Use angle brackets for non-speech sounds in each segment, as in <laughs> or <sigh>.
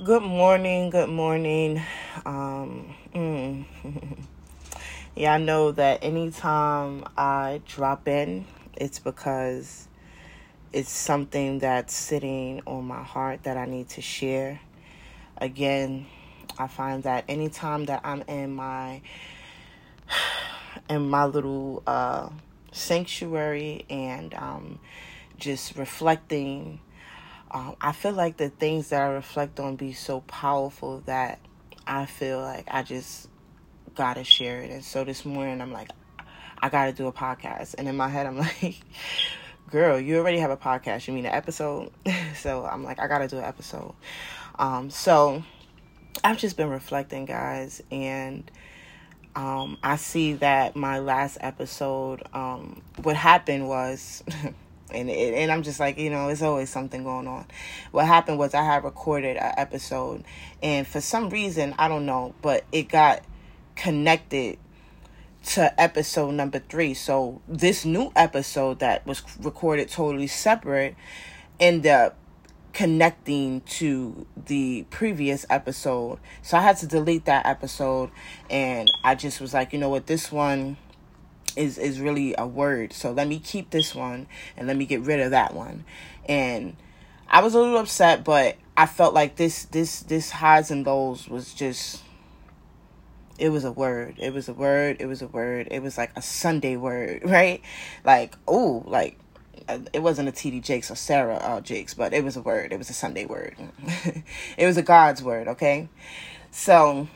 Good morning, good morning. Um, mm. <laughs> yeah, I know that anytime I drop in, it's because it's something that's sitting on my heart that I need to share. Again, I find that anytime that I'm in my <sighs> in my little uh, sanctuary and um, just reflecting um, I feel like the things that I reflect on be so powerful that I feel like I just gotta share it. And so this morning I'm like, I gotta do a podcast. And in my head I'm <laughs> like, girl, you already have a podcast. You mean an episode? <laughs> so I'm like, I gotta do an episode. Um, so I've just been reflecting, guys, and um, I see that my last episode, um, what happened was <laughs> and it, and I'm just like, you know, it's always something going on. What happened was I had recorded an episode, and for some reason I don't know, but it got connected to episode number three. So this new episode that was recorded totally separate ended up connecting to the previous episode. So I had to delete that episode, and I just was like, you know what, this one is is really a word. So let me keep this one and let me get rid of that one. And I was a little upset, but I felt like this this this highs and lows was just it was a word. It was a word. It was a word. It was like a Sunday word, <laughs> right? Like, oh, like it wasn't a TD Jakes or Sarah uh, Jakes, but it was a word. It was a Sunday word. <laughs> it was a God's word, okay? So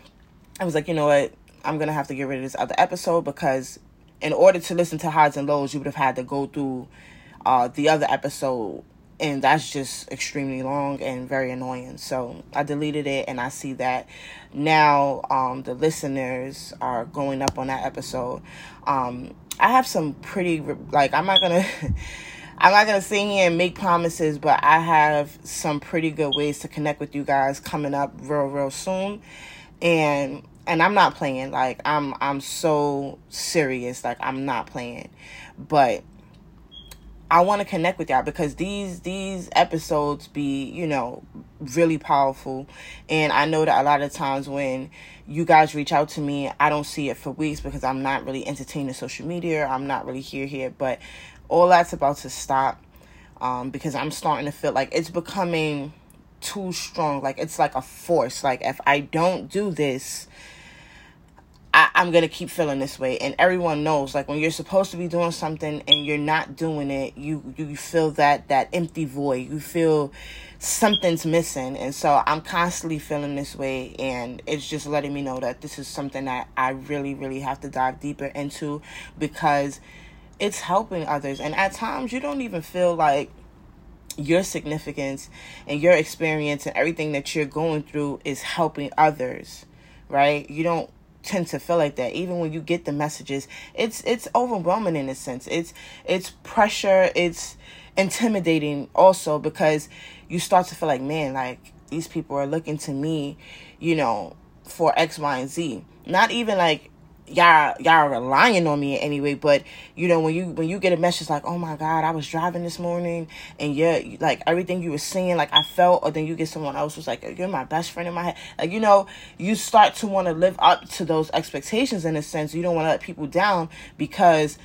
I was like, you know what? I'm going to have to get rid of this other episode because in order to listen to highs and lows, you would have had to go through uh, the other episode, and that's just extremely long and very annoying. So I deleted it, and I see that now um, the listeners are going up on that episode. Um, I have some pretty like I'm not gonna. <laughs> I'm not gonna sit here and make promises, but I have some pretty good ways to connect with you guys coming up real, real soon. And and I'm not playing like I'm I'm so serious like I'm not playing. But I want to connect with y'all because these these episodes be you know really powerful. And I know that a lot of times when you guys reach out to me I don't see it for weeks because I'm not really entertaining social media I'm not really here here. But all that's about to stop um, because I'm starting to feel like it's becoming too strong. Like it's like a force. Like if I don't do this I, I'm gonna keep feeling this way. And everyone knows, like when you're supposed to be doing something and you're not doing it, you you feel that that empty void. You feel something's missing. And so I'm constantly feeling this way and it's just letting me know that this is something that I really, really have to dive deeper into because it's helping others. And at times you don't even feel like your significance and your experience and everything that you're going through is helping others, right? You don't tend to feel like that even when you get the messages it's it's overwhelming in a sense. It's it's pressure it's intimidating also because you start to feel like man like these people are looking to me you know for x y and z. Not even like y'all y'all relying on me anyway but you know when you when you get a message like oh my god i was driving this morning and yeah like everything you were saying like i felt or then you get someone else who's like oh, you're my best friend in my head like you know you start to want to live up to those expectations in a sense. You don't want to let people down because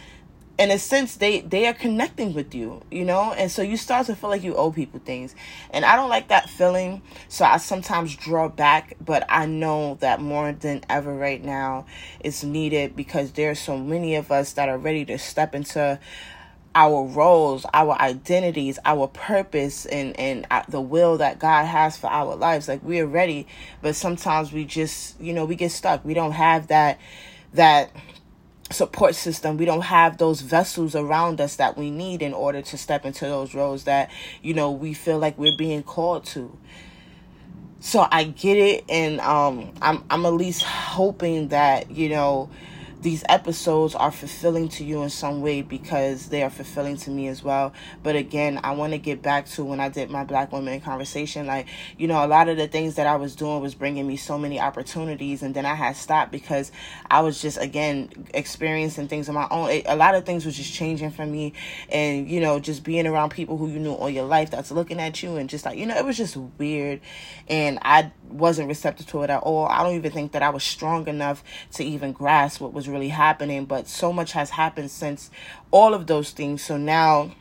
in a sense they they are connecting with you you know and so you start to feel like you owe people things and i don't like that feeling so i sometimes draw back but i know that more than ever right now it's needed because there's so many of us that are ready to step into our roles, our identities, our purpose, and and uh, the will that God has for our lives. Like we are ready, but sometimes we just, you know, we get stuck. We don't have that that support system. We don't have those vessels around us that we need in order to step into those roles that you know we feel like we're being called to. So i get it and um i'm i'm at least hoping that you know these episodes are fulfilling to you in some way because they are fulfilling to me as well. But again, I want to get back to when I did my Black Women Conversation. Like, you know, a lot of the things that I was doing was bringing me so many opportunities, and then I had stopped because I was just, again, experiencing things on my own. It, a lot of things was just changing for me, and, you know, just being around people who you knew all your life that's looking at you, and just like, you know, it was just weird, and I wasn't receptive to it at all. I don't even think that I was strong enough to even grasp what was really happening, but so much has happened since all of those things. So now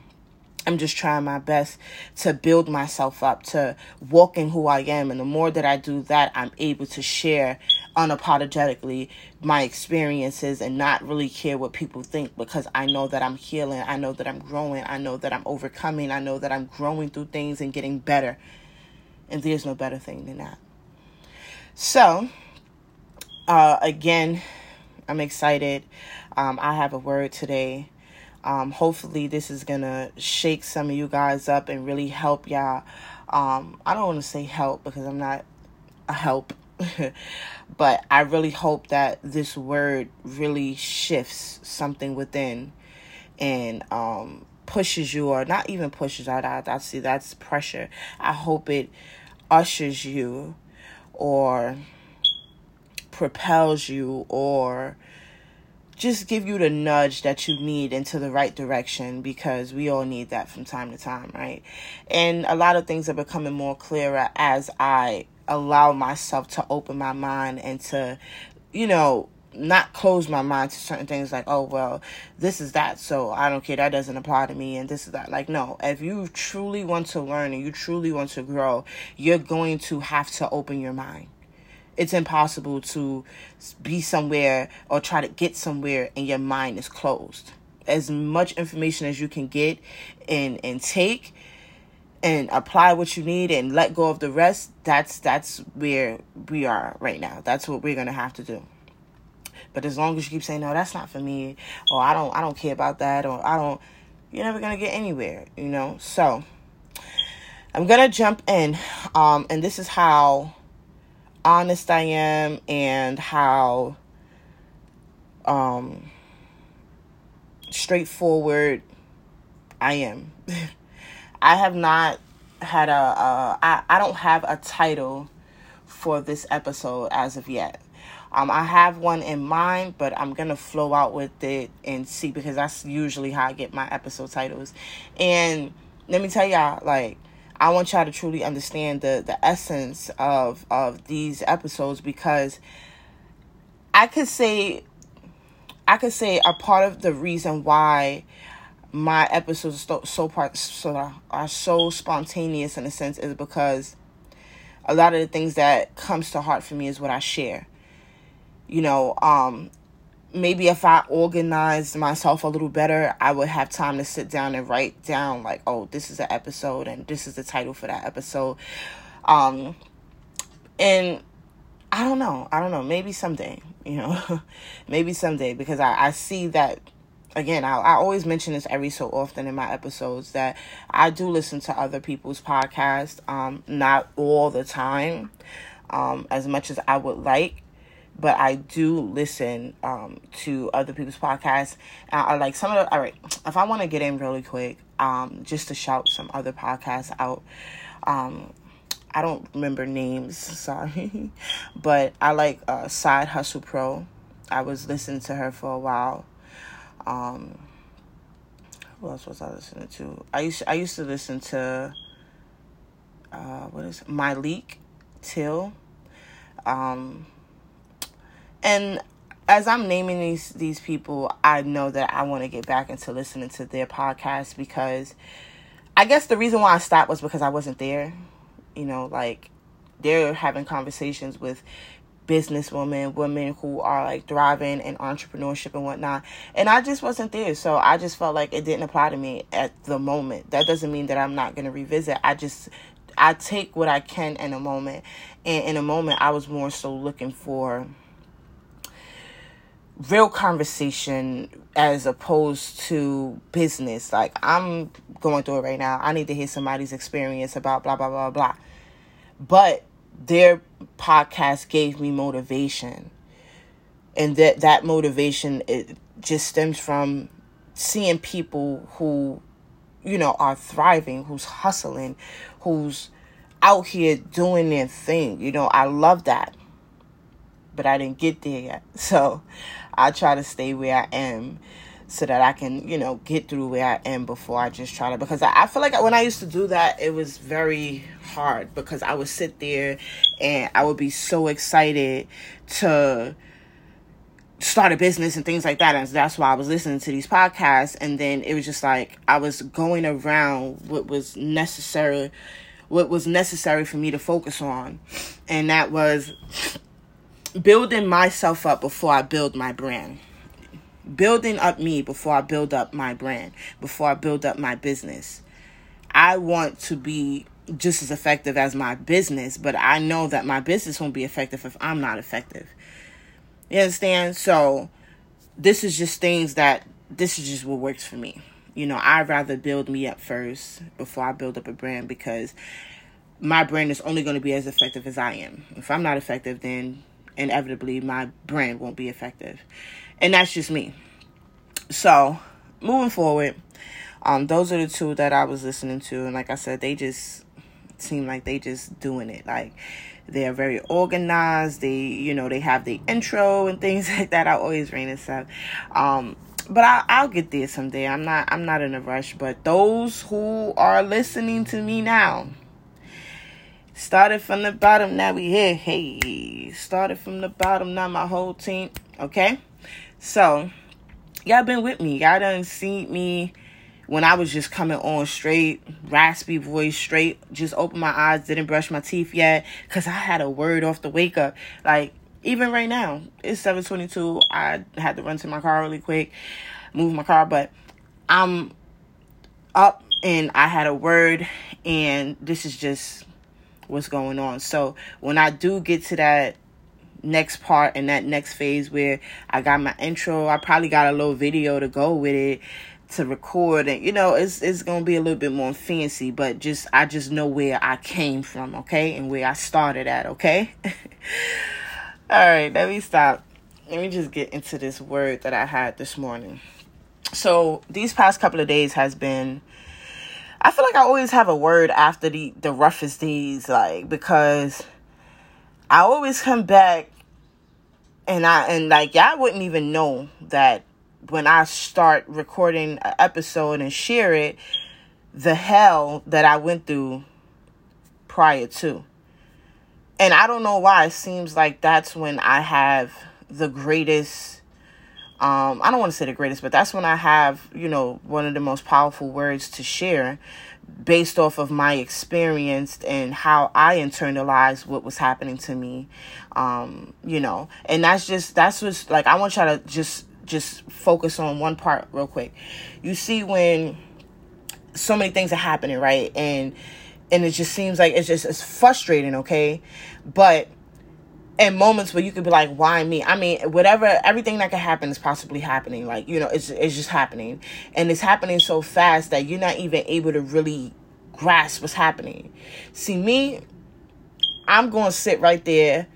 I'm just trying my best to build myself up, to walk in who I am. And the more that I do that, I'm able to share unapologetically my experiences and not really care what people think because I know that I'm healing. I know that I'm growing. I know that I'm overcoming. I know that I'm growing through things and getting better. And there's no better thing than that. So, uh, again, I'm excited. Um, I have a word today. Um, hopefully, this is gonna shake some of you guys up and really help y'all. Um, I don't want to say help because I'm not a help, <laughs> but I really hope that this word really shifts something within and um, pushes you, or not even pushes. I, I, I see that's pressure. I hope it ushers you or propels you or just give you the nudge that you need into the right direction because we all need that from time to time, right? And a lot of things are becoming more clearer as I allow myself to open my mind and to, you know, not close my mind to certain things like, oh, well, this is that, so I don't care, that doesn't apply to me, and this is that. Like, no, if you truly want to learn and you truly want to grow, you're going to have to open your mind it's impossible to be somewhere or try to get somewhere and your mind is closed. As much information as you can get and and take and apply what you need and let go of the rest, that's that's where we are right now. That's what we're gonna have to do. But as long as you keep saying, No, that's not for me or I don't I don't care about that or I don't you're never gonna get anywhere, you know? So I'm gonna jump in. Um and this is how honest I am and how um, straightforward I am. <laughs> I have not had a, a I, I don't have a title for this episode as of yet. Um, I have one in mind, but I'm gonna flow out with it and see because that's usually how I get my episode titles. And let me tell y'all, like I want y'all to truly understand the the essence of of these episodes because I could say I could say a part of the reason why my episodes so so part so are so spontaneous in a sense is because a lot of the things that comes to heart for me is what I share. You know, um, maybe if I organized myself a little better, I would have time to sit down and write down like, oh, this is an episode and this is the title for that episode. Um and I don't know. I don't know. Maybe someday, you know, <laughs> maybe someday because I, I see that again, I, I always mention this every so often in my episodes that I do listen to other people's podcasts, um, not all the time, um, as much as I would like but I do listen um, to other people's podcasts. I like some of the. All right, if I want to get in really quick, um, just to shout some other podcasts out. Um, I don't remember names, <laughs> sorry, but I like uh, Side Hustle Pro. I was listening to her for a while. Um, who else was I listening to? I used I used to listen to uh, what is it? Myleik Teele. Um, and as I'm naming these these people, I know that I want to get back into listening to their podcast because I guess the reason why I stopped was because I wasn't there. You know, like they're having conversations with businesswomen, women who are like thriving in entrepreneurship and whatnot. And I just wasn't there. So I just felt like it didn't apply to me at the moment. That doesn't mean that I'm not to revisit. I just, I take what I can in a moment. And in a moment, I was more so looking for real conversation as opposed to business. Like I'm going through it right now. I need to hear somebody's experience about blah blah blah blah. But their podcast gave me motivation. and that that motivation it just stems from seeing people who you know are thriving who's hustling who's out here doing their thing you know i love that but i didn't get there yet <laughs> so i try to stay where i am so that I can, you know, get through where I am before I just try to. Because I, I feel like when I used to do that, it was very hard because I would sit there and I would be so excited to start a business and things like that. And that's why I was listening to these podcasts. And then it was just like I was going around what was necessary, what was necessary for me to focus on. And that was building myself up before I build my brand building up me before I build up my brand, before I build up my business. I want to be just as effective as my business, but I know that my business won't be effective if I'm not effective. You understand? So, this is just things that this is just what works for me. You know, I'd rather build me up first before I build up a brand because my brand is only going to be as effective as I am. If I'm not effective, then inevitably my brand won't be effective. And that's just me. So, moving forward, um, those are the two that I was listening to. And like I said, they just seem like they just doing it. Like they're very organized. They, you know, they have the intro and things <laughs> like that. I always rain and stuff. Um, but I, I'll get there someday. I'm not. I'm not in a rush. But those who are listening to me now, started from the bottom. Now we here. Hey, started from the bottom. Now my whole team. Okay. So, y'all been with me. Y'all done seen me when I was just coming on straight, raspy voice, straight, just opened my eyes, didn't brush my teeth yet, because I had a word off the wake up. Like, even right now, it's 722. I had to run to my car really quick, move my car, but I'm up and I had a word, and this is just what's going on. So when I do get to that next part and that next phase where I got my intro. I probably got a little video to go with it to record and you know it's it's gonna be a little bit more fancy but just I just know where I came from okay and where I started at okay <laughs> all right let me stop let me just get into this word that I had this morning so these past couple of days has been I feel like I always have a word after the the roughest days like because I always come back and I and like y'all wouldn't even know that when I start recording an episode and share it, the hell that I went through prior to. And I don't know why it seems like that's when I have the greatest um I don't want to say the greatest, but that's when I have, you know, one of the most powerful words to share based off of my experience and how I internalized what was happening to me. Um, you know, and that's just that's what's like I want y'all to just just focus on one part real quick. You see when so many things are happening, right? And and it just seems like it's just it's frustrating, okay? But in moments where you could be like, why me? I mean, whatever, everything that could happen is possibly happening. Like, you know, it's, it's just happening. And it's happening so fast that you're not even able to really grasp what's happening. See, me, I'm going to sit right there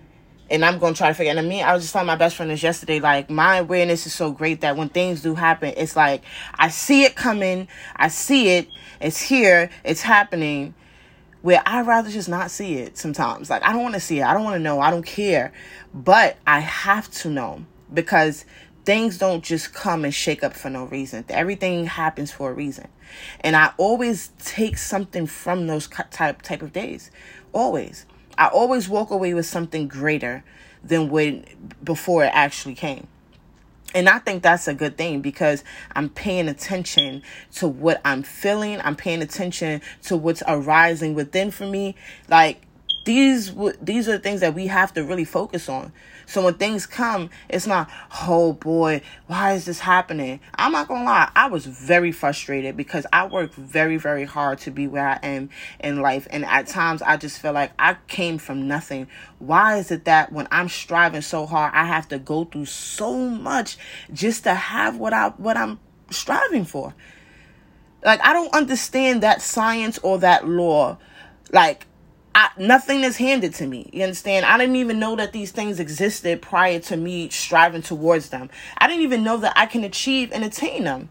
and I'm going to try to figure And I mean, I was just telling my best friend this yesterday. Like, my awareness is so great that when things do happen, it's like I see it coming, I see it, it's here, it's happening where I'd rather just not see it sometimes. Like, I don't want to see it. I don't want to know. I don't care. But I have to know because things don't just come and shake up for no reason. Everything happens for a reason. And I always take something from those type type of days. Always. I always walk away with something greater than when before it actually came. And I think that's a good thing because I'm paying attention to what I'm feeling. I'm paying attention to what's arising within for me. Like these these are the things that we have to really focus on so when things come it's not oh boy why is this happening? I'm not gonna lie i was very frustrated because i worked very very hard to be where i am in life. And at times i just feel like i came from nothing. Why is it that when i'm striving so hard i have to go through so much just to have what i what i'm striving for? Like i don't understand that science or that law. Like I, nothing is handed to me. You understand? I didn't even know that these things existed prior to me striving towards them. I didn't even know that I can achieve and attain them.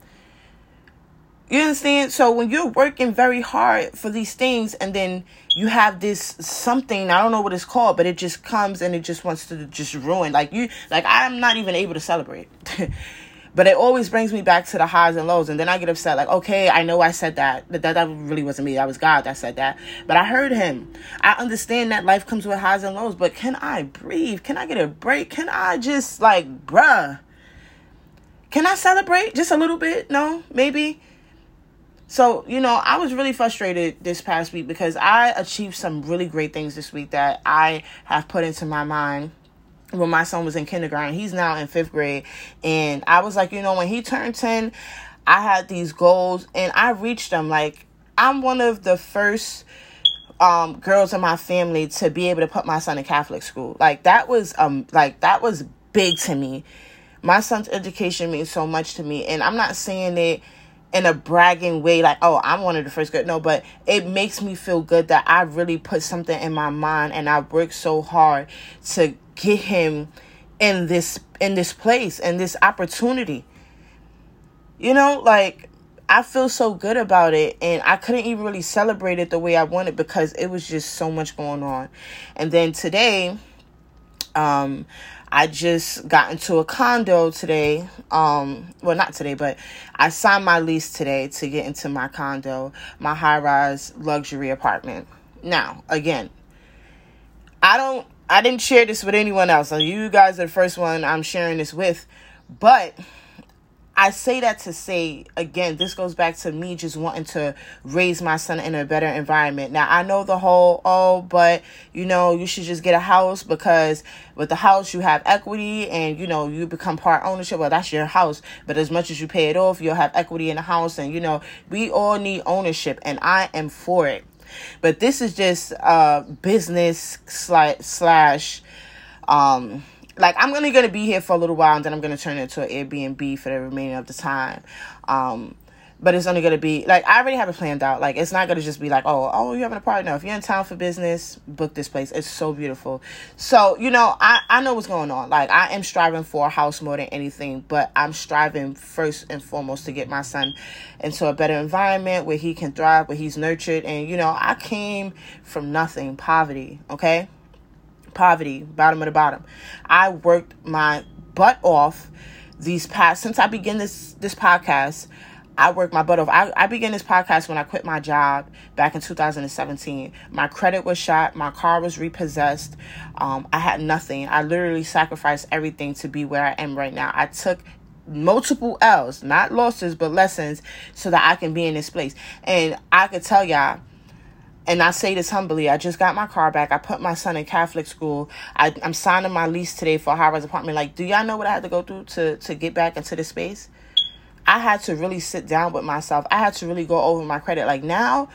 You understand? So when you're working very hard for these things and then you have this something, I don't know what it's called, but it just comes and it just wants to just ruin. Like you like I'm not even able to celebrate. <laughs> But it always brings me back to the highs and lows. And then I get upset, like, okay, I know I said that. That that really wasn't me. That was God that said that. But I heard him. I understand that life comes with highs and lows, but can I breathe? Can I get a break? Can I just like, bruh? Can I celebrate just a little bit? No, maybe. So, you know, I was really frustrated this past week because I achieved some really great things this week that I have put into my mind when my son was in kindergarten. He's now in fifth grade. And I was like, you know, when he turned 10, I had these goals and I reached them. Like, I'm one of the first um, girls in my family to be able to put my son in Catholic school. Like, that was, um, like, that was big to me. My son's education means so much to me. And I'm not saying it in a bragging way like oh i'm one of the first good no but it makes me feel good that i really put something in my mind and i worked so hard to get him in this in this place and this opportunity you know like i feel so good about it and i couldn't even really celebrate it the way i wanted because it was just so much going on and then today um I just got into a condo today. Um, well, not today, but I signed my lease today to get into my condo, my high rise luxury apartment. Now, again, I don't I didn't share this with anyone else. So you guys are the first one I'm sharing this with. But I say that to say again, this goes back to me just wanting to raise my son in a better environment. Now I know the whole oh, but you know, you should just get a house because with the house you have equity and you know you become part ownership. Well, that's your house, but as much as you pay it off, you'll have equity in the house, and you know we all need ownership, and I am for it. But this is just uh business slash um like I'm gonna gonna be here for a little while and then I'm gonna turn it into an Airbnb for the remaining of the time. Um but it's only gonna be like I already have it planned out. Like it's not gonna just be like, oh, oh, you having a party? No, if you're in town for business, book this place. It's so beautiful. So you know, I I know what's going on. Like I am striving for a house more than anything, but I'm striving first and foremost to get my son into a better environment where he can thrive, where he's nurtured, and you know, I came from nothing, poverty. Okay, poverty, bottom of the bottom. I worked my butt off these past since I began this this podcast. I worked my butt off. I, I began this podcast when I quit my job back in 2017. My credit was shot. My car was repossessed. Um, I had nothing. I literally sacrificed everything to be where I am right now. I took multiple L's, not losses, but lessons, so that I can be in this place. And I could tell y'all, and I say this humbly, I just got my car back. I put my son in Catholic school. I, I'm signing my lease today for a high rise apartment. Like, do y'all know what I had to go through to, to get back into this space? I had to really sit down with myself. I had to really go over my credit. Like, now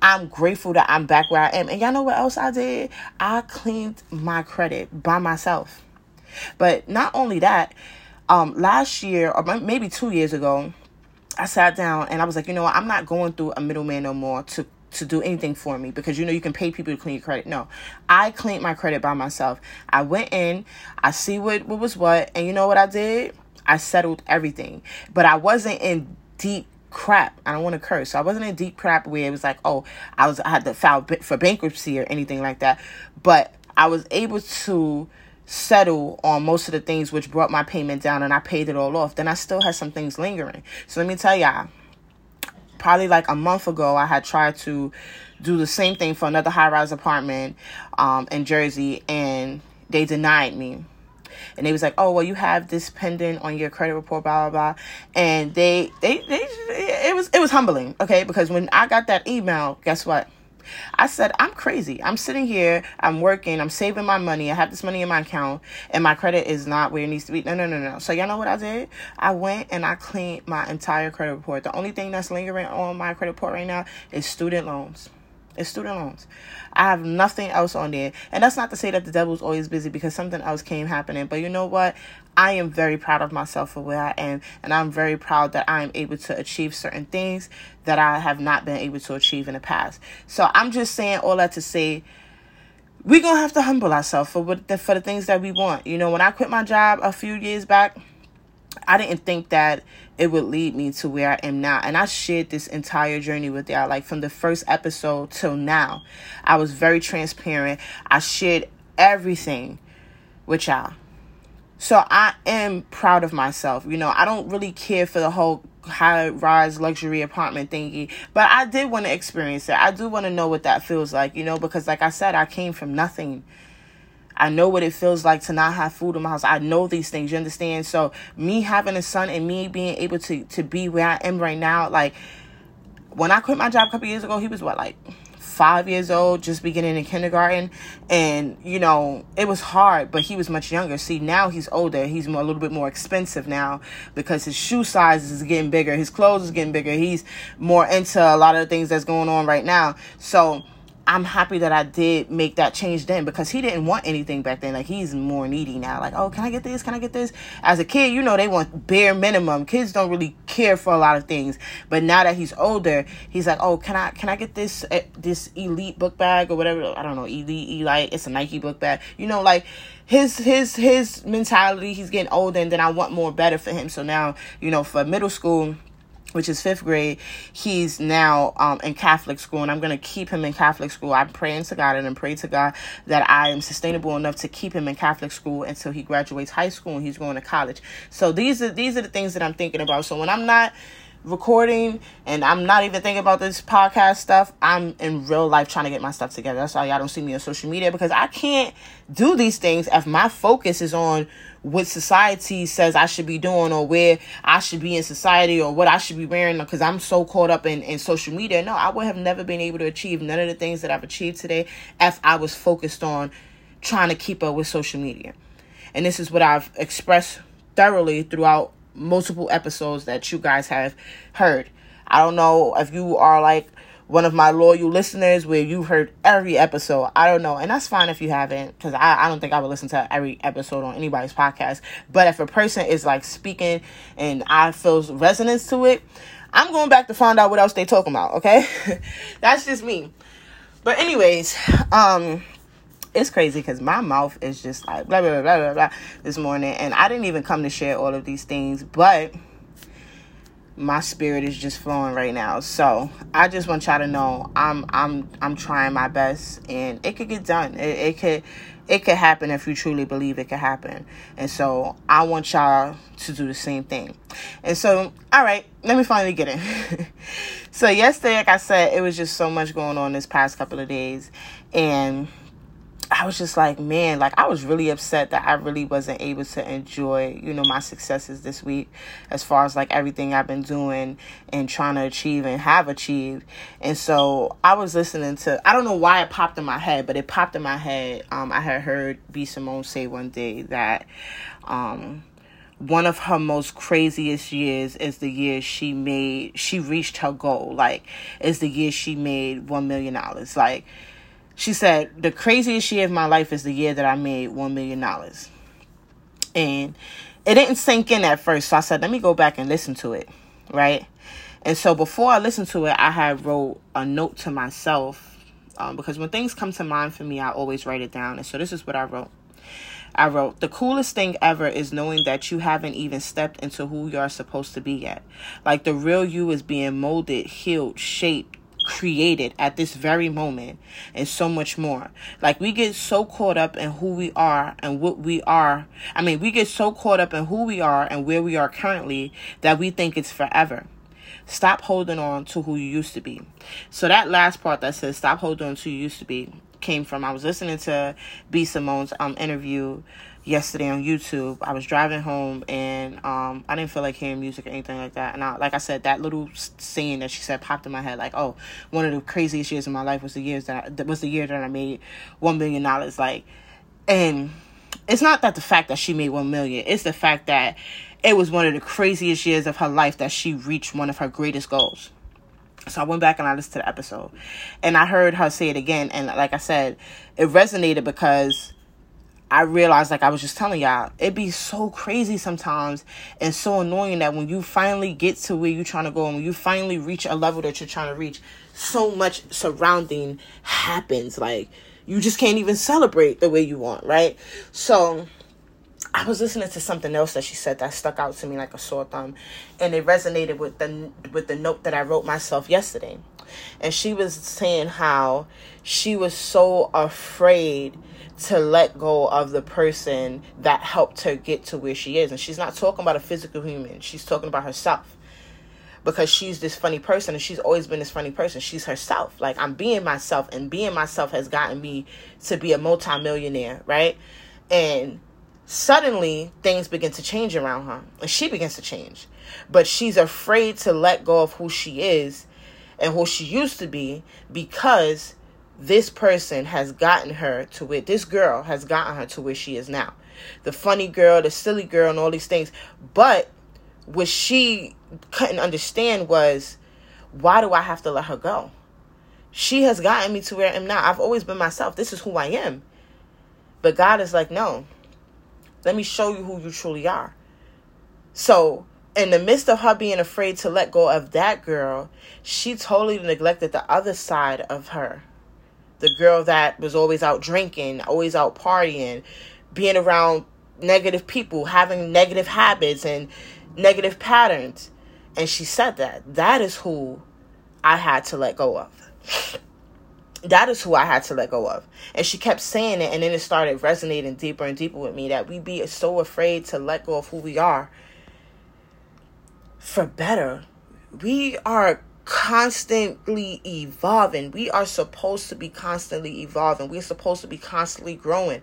I'm grateful that I'm back where I am. And y'all know what else I did? I cleaned my credit by myself. But not only that, um, last year, or maybe two years ago, I sat down and I was like, you know what? I'm not going through a middleman no more to to do anything for me because you know you can pay people to clean your credit. No, I cleaned my credit by myself. I went in, I see what what was what, and you know what I did? I settled everything, but I wasn't in deep crap. I don't want to curse. So I wasn't in deep crap where it was like, oh, I was I had to file for bankruptcy or anything like that. But I was able to settle on most of the things which brought my payment down and I paid it all off. Then I still had some things lingering. So let me tell y'all, probably like a month ago, I had tried to do the same thing for another high rise apartment um, in Jersey, and they denied me. And they was like, "Oh, well, you have this pendant on your credit report, blah blah blah," and they they they it was it was humbling, okay? Because when I got that email, guess what? I said, I'm crazy. I'm sitting here, I'm working, I'm saving my money, I have this money in my account, and my credit is not where it needs to be. No, no, no, no. So, y'all know what I did? I went and I cleaned my entire credit report. The only thing that's lingering on my credit report right now is student loans. It's student loans. I have nothing else on there. And that's not to say that the devil's always busy because something else came happening. But you know what? I am very proud of myself for where I am. And I'm very proud that I am able to achieve certain things that I have not been able to achieve in the past. So I'm just saying all that to say we're going to have to humble ourselves for, what the, for the things that we want. You know, when I quit my job a few years back, I didn't think that it would lead me to where I am now. And I shared this entire journey with y'all, like from the first episode till now. I was very transparent. I shared everything with y'all. So I am proud of myself. You know, I don't really care for the whole high rise luxury apartment thingy, but I did want to experience it. I do want to know what that feels like, you know, because like I said, I came from nothing. I know what it feels like to not have food in my house. I know these things, you understand? So me having a son and me being able to to be where I am right now, like when I quit my job a couple years ago, he was what like five years old, just beginning in kindergarten. And, you know, it was hard, but he was much younger. See, now he's older. He's more, a little bit more expensive now because his shoe size is getting bigger. His clothes is getting bigger. He's more into a lot of the things that's going on right now. So, I'm happy that I did make that change then because he didn't want anything back then. Like he's more needy now. Like, oh, can I get this? Can I get this? As a kid, you know, they want bare minimum. Kids don't really care for a lot of things. But now that he's older, he's like, oh, can I can I get this uh, this elite book bag or whatever? I don't know, elite, elite. It's a Nike book bag. You know, like his his his mentality. He's getting older, and then I want more better for him. So now, you know, for middle school which is fifth grade, he's now um, in Catholic school, and I'm going to keep him in Catholic school. I'm praying to God and I'm praying to God that I am sustainable enough to keep him in Catholic school until he graduates high school and he's going to college. So these are these are the things that I'm thinking about. So when I'm not recording and I'm not even thinking about this podcast stuff. I'm in real life trying to get my stuff together. That's why y'all don't see me on social media because I can't do these things if my focus is on what society says I should be doing or where I should be in society or what I should be wearing because I'm so caught up in, in social media. No, I would have never been able to achieve none of the things that I've achieved today if I was focused on trying to keep up with social media. And this is what I've expressed thoroughly throughout multiple episodes that you guys have heard. I don't know if you are like one of my loyal listeners where you've heard every episode. I don't know. And that's fine if you haven't, because I, I don't think I would listen to every episode on anybody's podcast. But if a person is like speaking and I feel resonance to it, I'm going back to find out what else they talking about, okay? <laughs> that's just me. But anyways, um it's crazy because my mouth is just like blah, blah blah blah blah blah this morning and i didn't even come to share all of these things but my spirit is just flowing right now. So I just want y'all to know I'm I'm I'm trying my best and it could get done. It, it could it could happen if you truly believe it could happen. And so I want y'all to do the same thing. And so, all right, let me finally get in. <laughs> so yesterday, like I said, it was just so much going on this past couple of days. And I was just like, man, like I was really upset that I really wasn't able to enjoy, you know, my successes this week as far as like everything I've been doing and trying to achieve and have achieved. And so I was listening to I don't know why it popped in my head, but it popped in my head. Um I had heard B Simone say one day that um one of her most craziest years is the year she made she reached her goal. Like is the year she made one million dollars. Like she said, The craziest year of my life is the year that I made $1 million. And it didn't sink in at first. So I said, Let me go back and listen to it. Right. And so before I listened to it, I had wrote a note to myself um, because when things come to mind for me, I always write it down. And so this is what I wrote. I wrote, The coolest thing ever is knowing that you haven't even stepped into who you are supposed to be yet. Like the real you is being molded, healed, shaped, created at this very moment and so much more. Like we get so caught up in who we are and what we are. I mean, we get so caught up in who we are and where we are currently that we think it's forever. Stop holding on to who you used to be. So that last part that says stop holding on to who you used to be came from I was listening to B Simone's um interview yesterday on YouTube. I was driving home and um, I didn't feel like hearing music or anything like that. And I, like I said, that little scene that she said popped in my head. Like, oh, one of the craziest years of my life was the years that, I, was the year that I made one million dollars. Like, and it's not that the fact that she made one million. It's the fact that it was one of the craziest years of her life that she reached one of her greatest goals. So I went back and I listened to the episode. And I heard her say it again. And like I said, it resonated because I realized, like I was just telling y'all, it'd be so crazy sometimes and so annoying that when you finally get to where you're trying to go and when you finally reach a level that you're trying to reach, so much surrounding happens. Like you just can't even celebrate the way you want, right? So I was listening to something else that she said that stuck out to me like a sore thumb, and it resonated with the with the note that I wrote myself yesterday. And she was saying how she was so afraid to let go of the person that helped her get to where she is. And she's not talking about a physical human. She's talking about herself. Because she's this funny person and she's always been this funny person. She's herself. Like I'm being myself and being myself has gotten me to be a multimillionaire, right? And suddenly things begin to change around her and she begins to change but she's afraid to let go of who she is and who she used to be because this person has gotten her to where this girl has gotten her to where she is now. The funny girl the silly girl and all these things. But what she couldn't understand was why do i have to let her go? She has gotten me to where i am now. I've always been myself. This is who i am. But god is like no. Let me show you who you truly are. So, in the midst of her being afraid to let go of that girl, she totally neglected the other side of her. The girl that was always out drinking, always out partying, being around negative people, having negative habits and negative patterns. And she said that. That is who I had to let go of that is who I had to let go of. And she kept saying it, and then it started resonating deeper and deeper with me that we be so afraid to let go of who we are for better. We are constantly evolving. We are supposed to be constantly evolving. We're supposed to be constantly growing.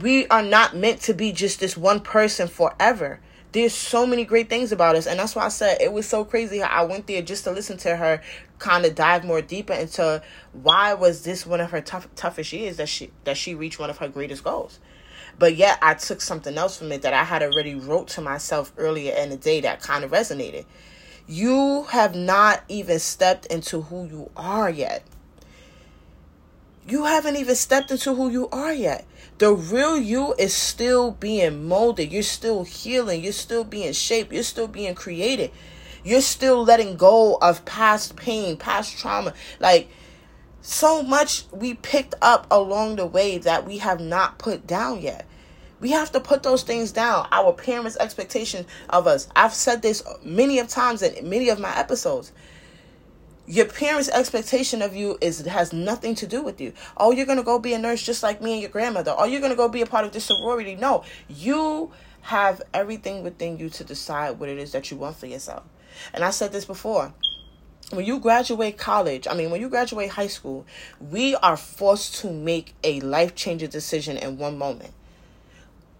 We are not meant to be just this one person forever there's so many great things about us and that's why i said it was so crazy i went there just to listen to her kind of dive more deeper into why was this one of her tough, toughest years that she that she reached one of her greatest goals but yet i took something else from it that i had already wrote to myself earlier in the day that kind of resonated you have not even stepped into who you are yet you haven't even stepped into who you are yet the real you is still being molded. You're still healing. You're still being shaped. You're still being created. You're still letting go of past pain, past trauma. Like, so much we picked up along the way that we have not put down yet. We have to put those things down. Our parents' expectation of us. I've said this many of times in many of my episodes your parents' expectation of you is has nothing to do with you. Oh, you're gonna go be a nurse just like me and your grandmother. Oh, you're gonna go be a part of this sorority. No, you have everything within you to decide what it is that you want for yourself. And I said this before. When you graduate college, I mean, when you graduate high school, we are forced to make a life changing decision in one moment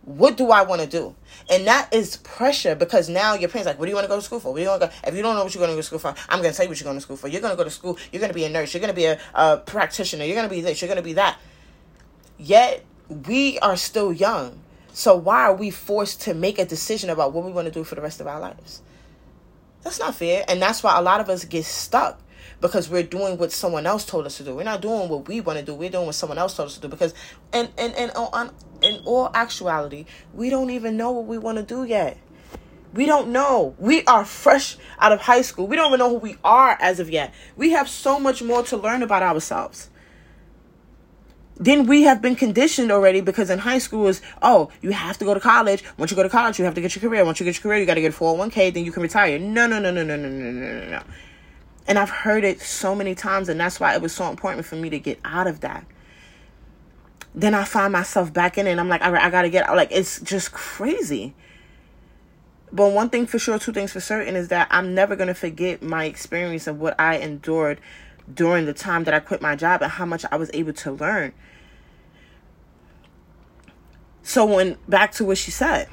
what do I want to do? And that is pressure because now your parents like, what do you want to go to school for? What do you want to go? If you don't know what you're going to go to school for, I'm going to tell you what you're going to school for. You're going to go to school. You're going to be a nurse. You're going to be a, a practitioner. You're going to be this. You're going to be that. Yet we are still young. So why are we forced to make a decision about what we want to do for the rest of our lives? That's not fair. And that's why a lot of us get stuck because we're doing what someone else told us to do. We're not doing what we want to do. We're doing what someone else told us to do. Because and and and on in all actuality, we don't even know what we want to do yet. We don't know. We are fresh out of high school. We don't even know who we are as of yet. We have so much more to learn about ourselves. Then we have been conditioned already because in high school is oh you have to go to college. Once you go to college, you have to get your career. Once you get your career, you got to get four hundred one k. Then you can retire. No, no, no, no, no, no, no, no, no. And I've heard it so many times, and that's why it was so important for me to get out of that. Then I find myself back in it, and I'm like, all right, I gotta get out. Like, it's just crazy. But one thing for sure, two things for certain is that I'm never gonna forget my experience of what I endured during the time that I quit my job and how much I was able to learn. So, when back to what she said,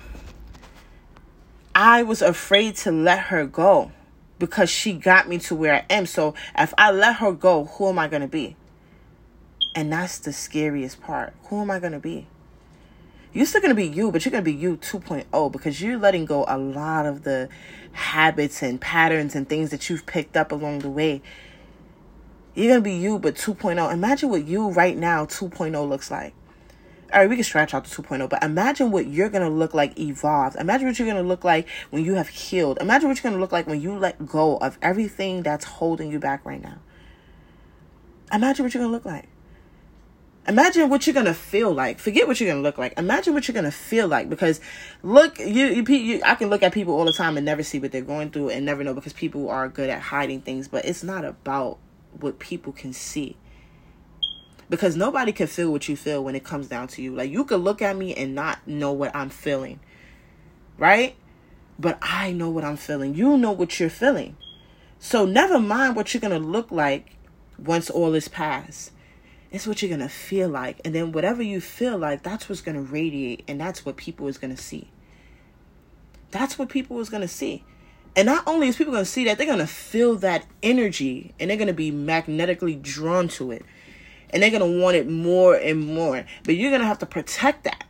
I was afraid to let her go because she got me to where I am. So if I let her go, who am I to be? And that's the scariest part. Who am I going to be? You're still going to be you, but you're going to be you 2.0 because you're letting go a lot of the habits and patterns and things that you've picked up along the way. You're going to be you, but 2.0. Imagine what you right now 2.0 looks like. All right, we can stretch out to 2.0, but imagine what you're going to look like evolved. Imagine what you're going to look like when you have healed. Imagine what you're going to look like when you let go of everything that's holding you back right now. Imagine what you're going to look like. Imagine what you're gonna feel like. Forget what you're gonna look like. Imagine what you're gonna feel like. Because look, you, you, you, I can look at people all the time and never see what they're going through and never know because people are good at hiding things. But it's not about what people can see. Because nobody can feel what you feel when it comes down to you. Like you could look at me and not know what I'm feeling, right? But I know what I'm feeling. You know what you're feeling. So never mind what you're gonna look like once all is past it's what you're to feel like. And then whatever you feel like, that's what's to radiate. And that's what people is to see. That's what people is to see. And not only is people to see that, they're to feel that energy and they're to be magnetically drawn to it. And they're to want it more and more. But you're to have to protect that.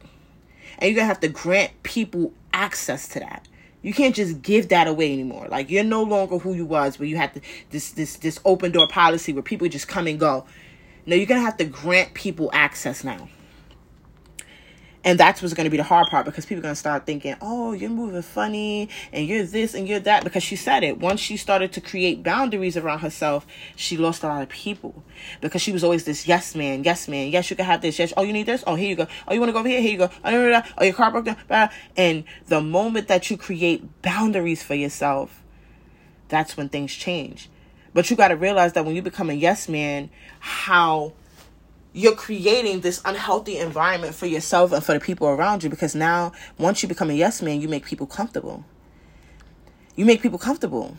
And you're to have to grant people access to that. You can't just give that away anymore. Like you're no longer who you was, where you had to, this this this open door policy where people just come and go. No, you're going to have to grant people access now. And that's what's going to be the hard part because people are going to start thinking, oh, you're moving funny and you're this and you're that. Because she said it. Once she started to create boundaries around herself, she lost a lot of people because she was always this yes man, yes man. Yes, you can have this. Yes. Oh, you need this? Oh, here you go. Oh, you want to go over here? Here you go. Oh, oh your car broke down. And the moment that you create boundaries for yourself, that's when things change. But you got to realize that when you become a yes man, how you're creating this unhealthy environment for yourself and for the people around you because now once you become a yes man, you make people comfortable. You make people comfortable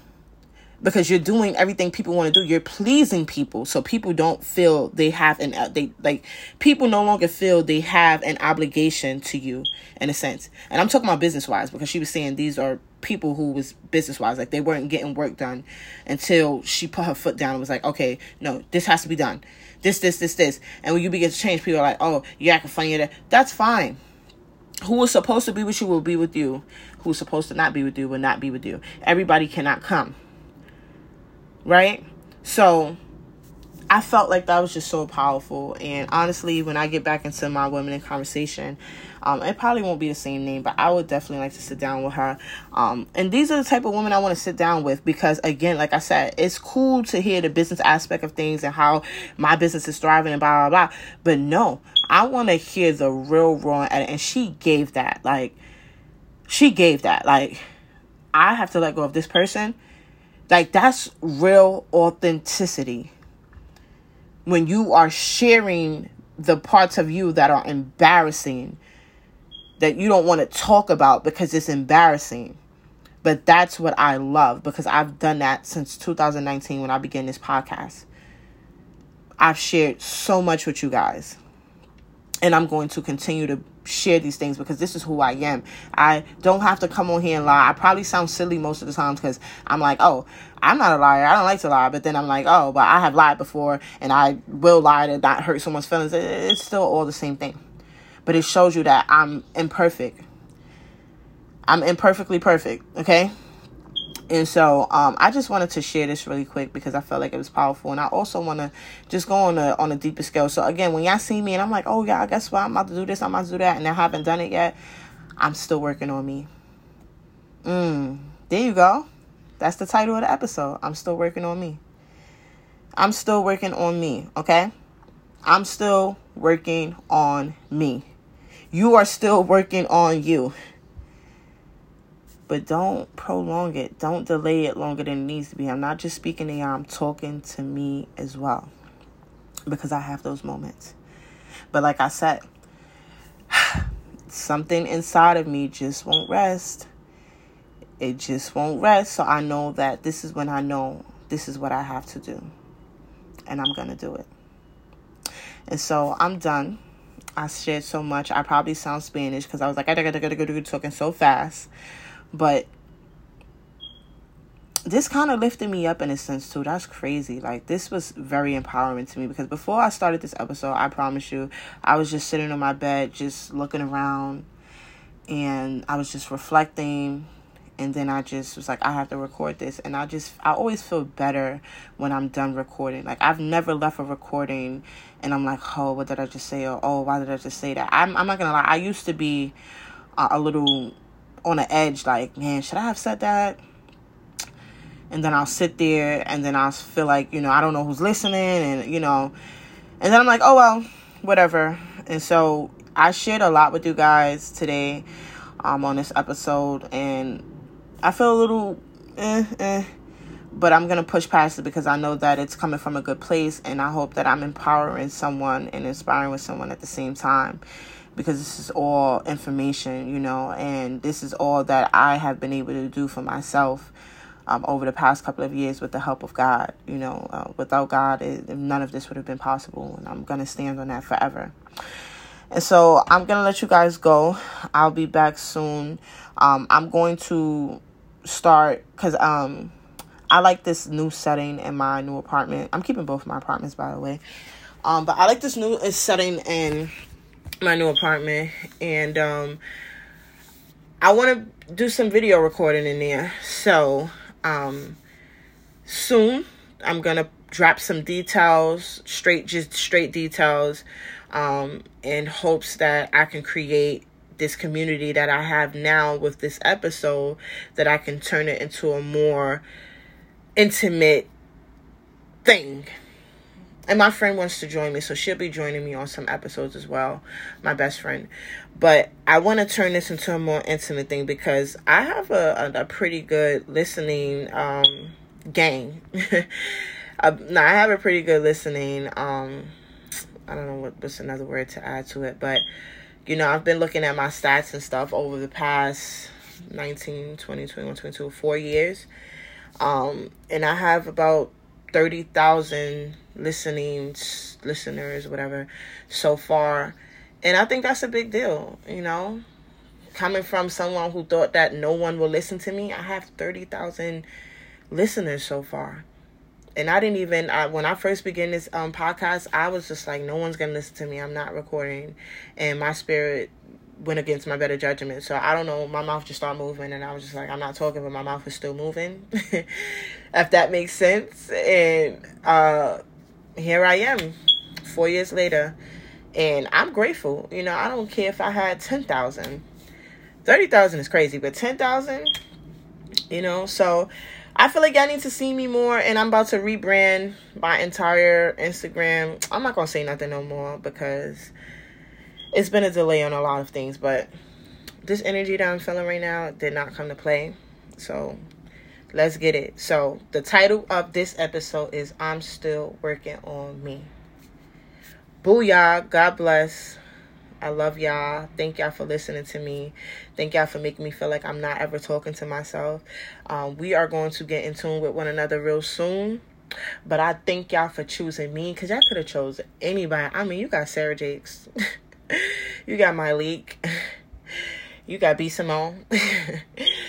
because you're doing everything people want to do. You're pleasing people, so people don't feel they have an they like people no longer feel they have an obligation to you in a sense. And I'm talking about business wise because she was saying these are people who was business wise like they weren't getting work done until she put her foot down and was like, okay, no, this has to be done. This, this, this, this. And when you begin to change, people are like, oh, you're acting funny. That that's fine. Who was supposed to be with you will be with you. Who's supposed to not be with you will not be with you. Everybody cannot come right? So I felt like that was just so powerful. And honestly, when I get back into my women in conversation, um, it probably won't be the same name, but I would definitely like to sit down with her. Um, and these are the type of women I want to sit down with because, again, like I said, it's cool to hear the business aspect of things and how my business is thriving and blah, blah, blah. But no, I want to hear the real raw. And she gave that. Like, she gave that. Like, I have to let go of this person like that's real authenticity. When you are sharing the parts of you that are embarrassing, that you don't want to talk about because it's embarrassing. But that's what I love because I've done that since 2019 when I began this podcast. I've shared so much with you guys. And I'm going to continue to share these things because this is who I am. I don't have to come on here and lie. I probably sound silly most of the times because I'm like, oh, I'm not a liar. I don't like to lie. But then I'm like, oh, but I have lied before and I will lie to not hurt someone's feelings. It's still all the same thing. But it shows you that I'm imperfect. I'm imperfectly perfect, okay? And so um, I just wanted to share this really quick because I felt like it was powerful. And I also want to just go on a, on a deeper scale. So again, when y'all see me and I'm like, oh, yeah, I guess what? I'm about to do this, I'm about to do that. And I haven't done it yet. I'm still working on me. Mm, there you go. That's the title of the episode. I'm still working on me. I'm still working on me, okay? I'm still working on me. You are still working on you but don't prolong it. Don't delay it longer than it needs to be. I'm not just speaking to you, I'm talking to me as well because I have those moments. But like I said, <sighs> something inside of me just won't rest. It just won't rest. So I know that this is when I know this is what I have to do. And I'm going to do it. And so I'm done. I shared so much. I probably sound Spanish because I was like, I talking so fast. But this kind of lifted me up in a sense too. That's crazy. Like this was very empowering to me because before I started this episode, I promise you, I was just sitting on my bed, just looking around, and I was just reflecting. And then I just was like, I have to record this. And I just, I always feel better when I'm done recording. Like, I've never left a recording and I'm like, oh, what did I just say? Or, oh, why did I just say that? I'm, I'm not gonna lie, I used to be a, a little on the edge, like, man, should I have said that? and then I'll sit there and then I'll feel like, you know, I don't know who's listening and, you know, and then I'm like, oh, well, whatever. And so I shared a lot with you guys today um, on this episode and I feel a little eh, eh, but I'm going to push past it because I know that it's coming from a good place and I hope that I'm empowering someone and inspiring with someone at the same time because this is all information, you know, and this is all that I have been able to do for myself um, over the past couple of years with the help of God. You know, uh, without God, it, none of this would have been possible. And I'm going to stand on that forever. And so I'm going to let you guys go. I'll be back soon. Um, I'm going to start because um, I like this new setting in my new apartment. I'm keeping both my apartments, by the way. Um, but I like this new setting in my new apartment. And um, I want to do some video recording in there. So um, soon I'm gonna drop some details, straight just straight details, um, in hopes that I can create this community that I have now with this episode that I can turn it into a more intimate thing and my friend wants to join me, so she'll be joining me on some episodes as well, my best friend. But I want to turn this into a more intimate thing because I have a, a, a pretty good listening um, gang. <laughs> uh, no, I have a pretty good listening. Um, I don't know what, what's another word to add to it, but you know, I've been looking at my stats and stuff over the past 19, 20, 21, 22, four years. Um, and I have about 30,000 listening listeners whatever so far. And i think that's a big deal you know? Coming from someone who thought that no one will listen to me i have 30,000 listeners so far. And i didn't even I, when i first began this um podcast i was just like no one's gonna listen to me. I'm not recording. And my spirit went against my better judgment. So I don't know, my mouth just started moving and I was just like, I'm not talking, but my mouth is still moving. <laughs> if that makes sense. And uh here I am, four years later. And I'm grateful. You know, I don't care if I had 10,000. 30,000 is crazy, but 10,000, you know, so I feel like y'all need to see me more, and I'm about to rebrand my entire Instagram. I'm not gonna say nothing no more because it's been a delay on a lot of things, but this energy that I'm feeling right now did not come to play. So let's get it. So the title of this episode is I'm Still Working on Me. Booyah. God bless. I love y'all. Thank y'all for listening to me. Thank y'all for making me feel like I'm not ever talking to myself. Um, we are going to get in tune with one another real soon. But I thank y'all for choosing me because y'all could have chose anybody. I mean, you got Sarah Jakes. <laughs> you got Myleik. <laughs> You got B Simone. <laughs>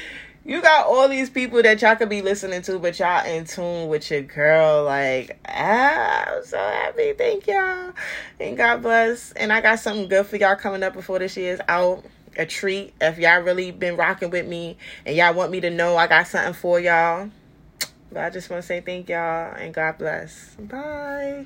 you got all these people that y'all could be listening to, but y'all in tune with your girl. Like, ah, I'm so happy. Thank y'all. And God bless. And I got something good for y'all coming up before this year's out. A treat. If y'all really been rocking with me and y'all want me to know I got something for y'all. But I just want to say thank y'all and God bless. Bye.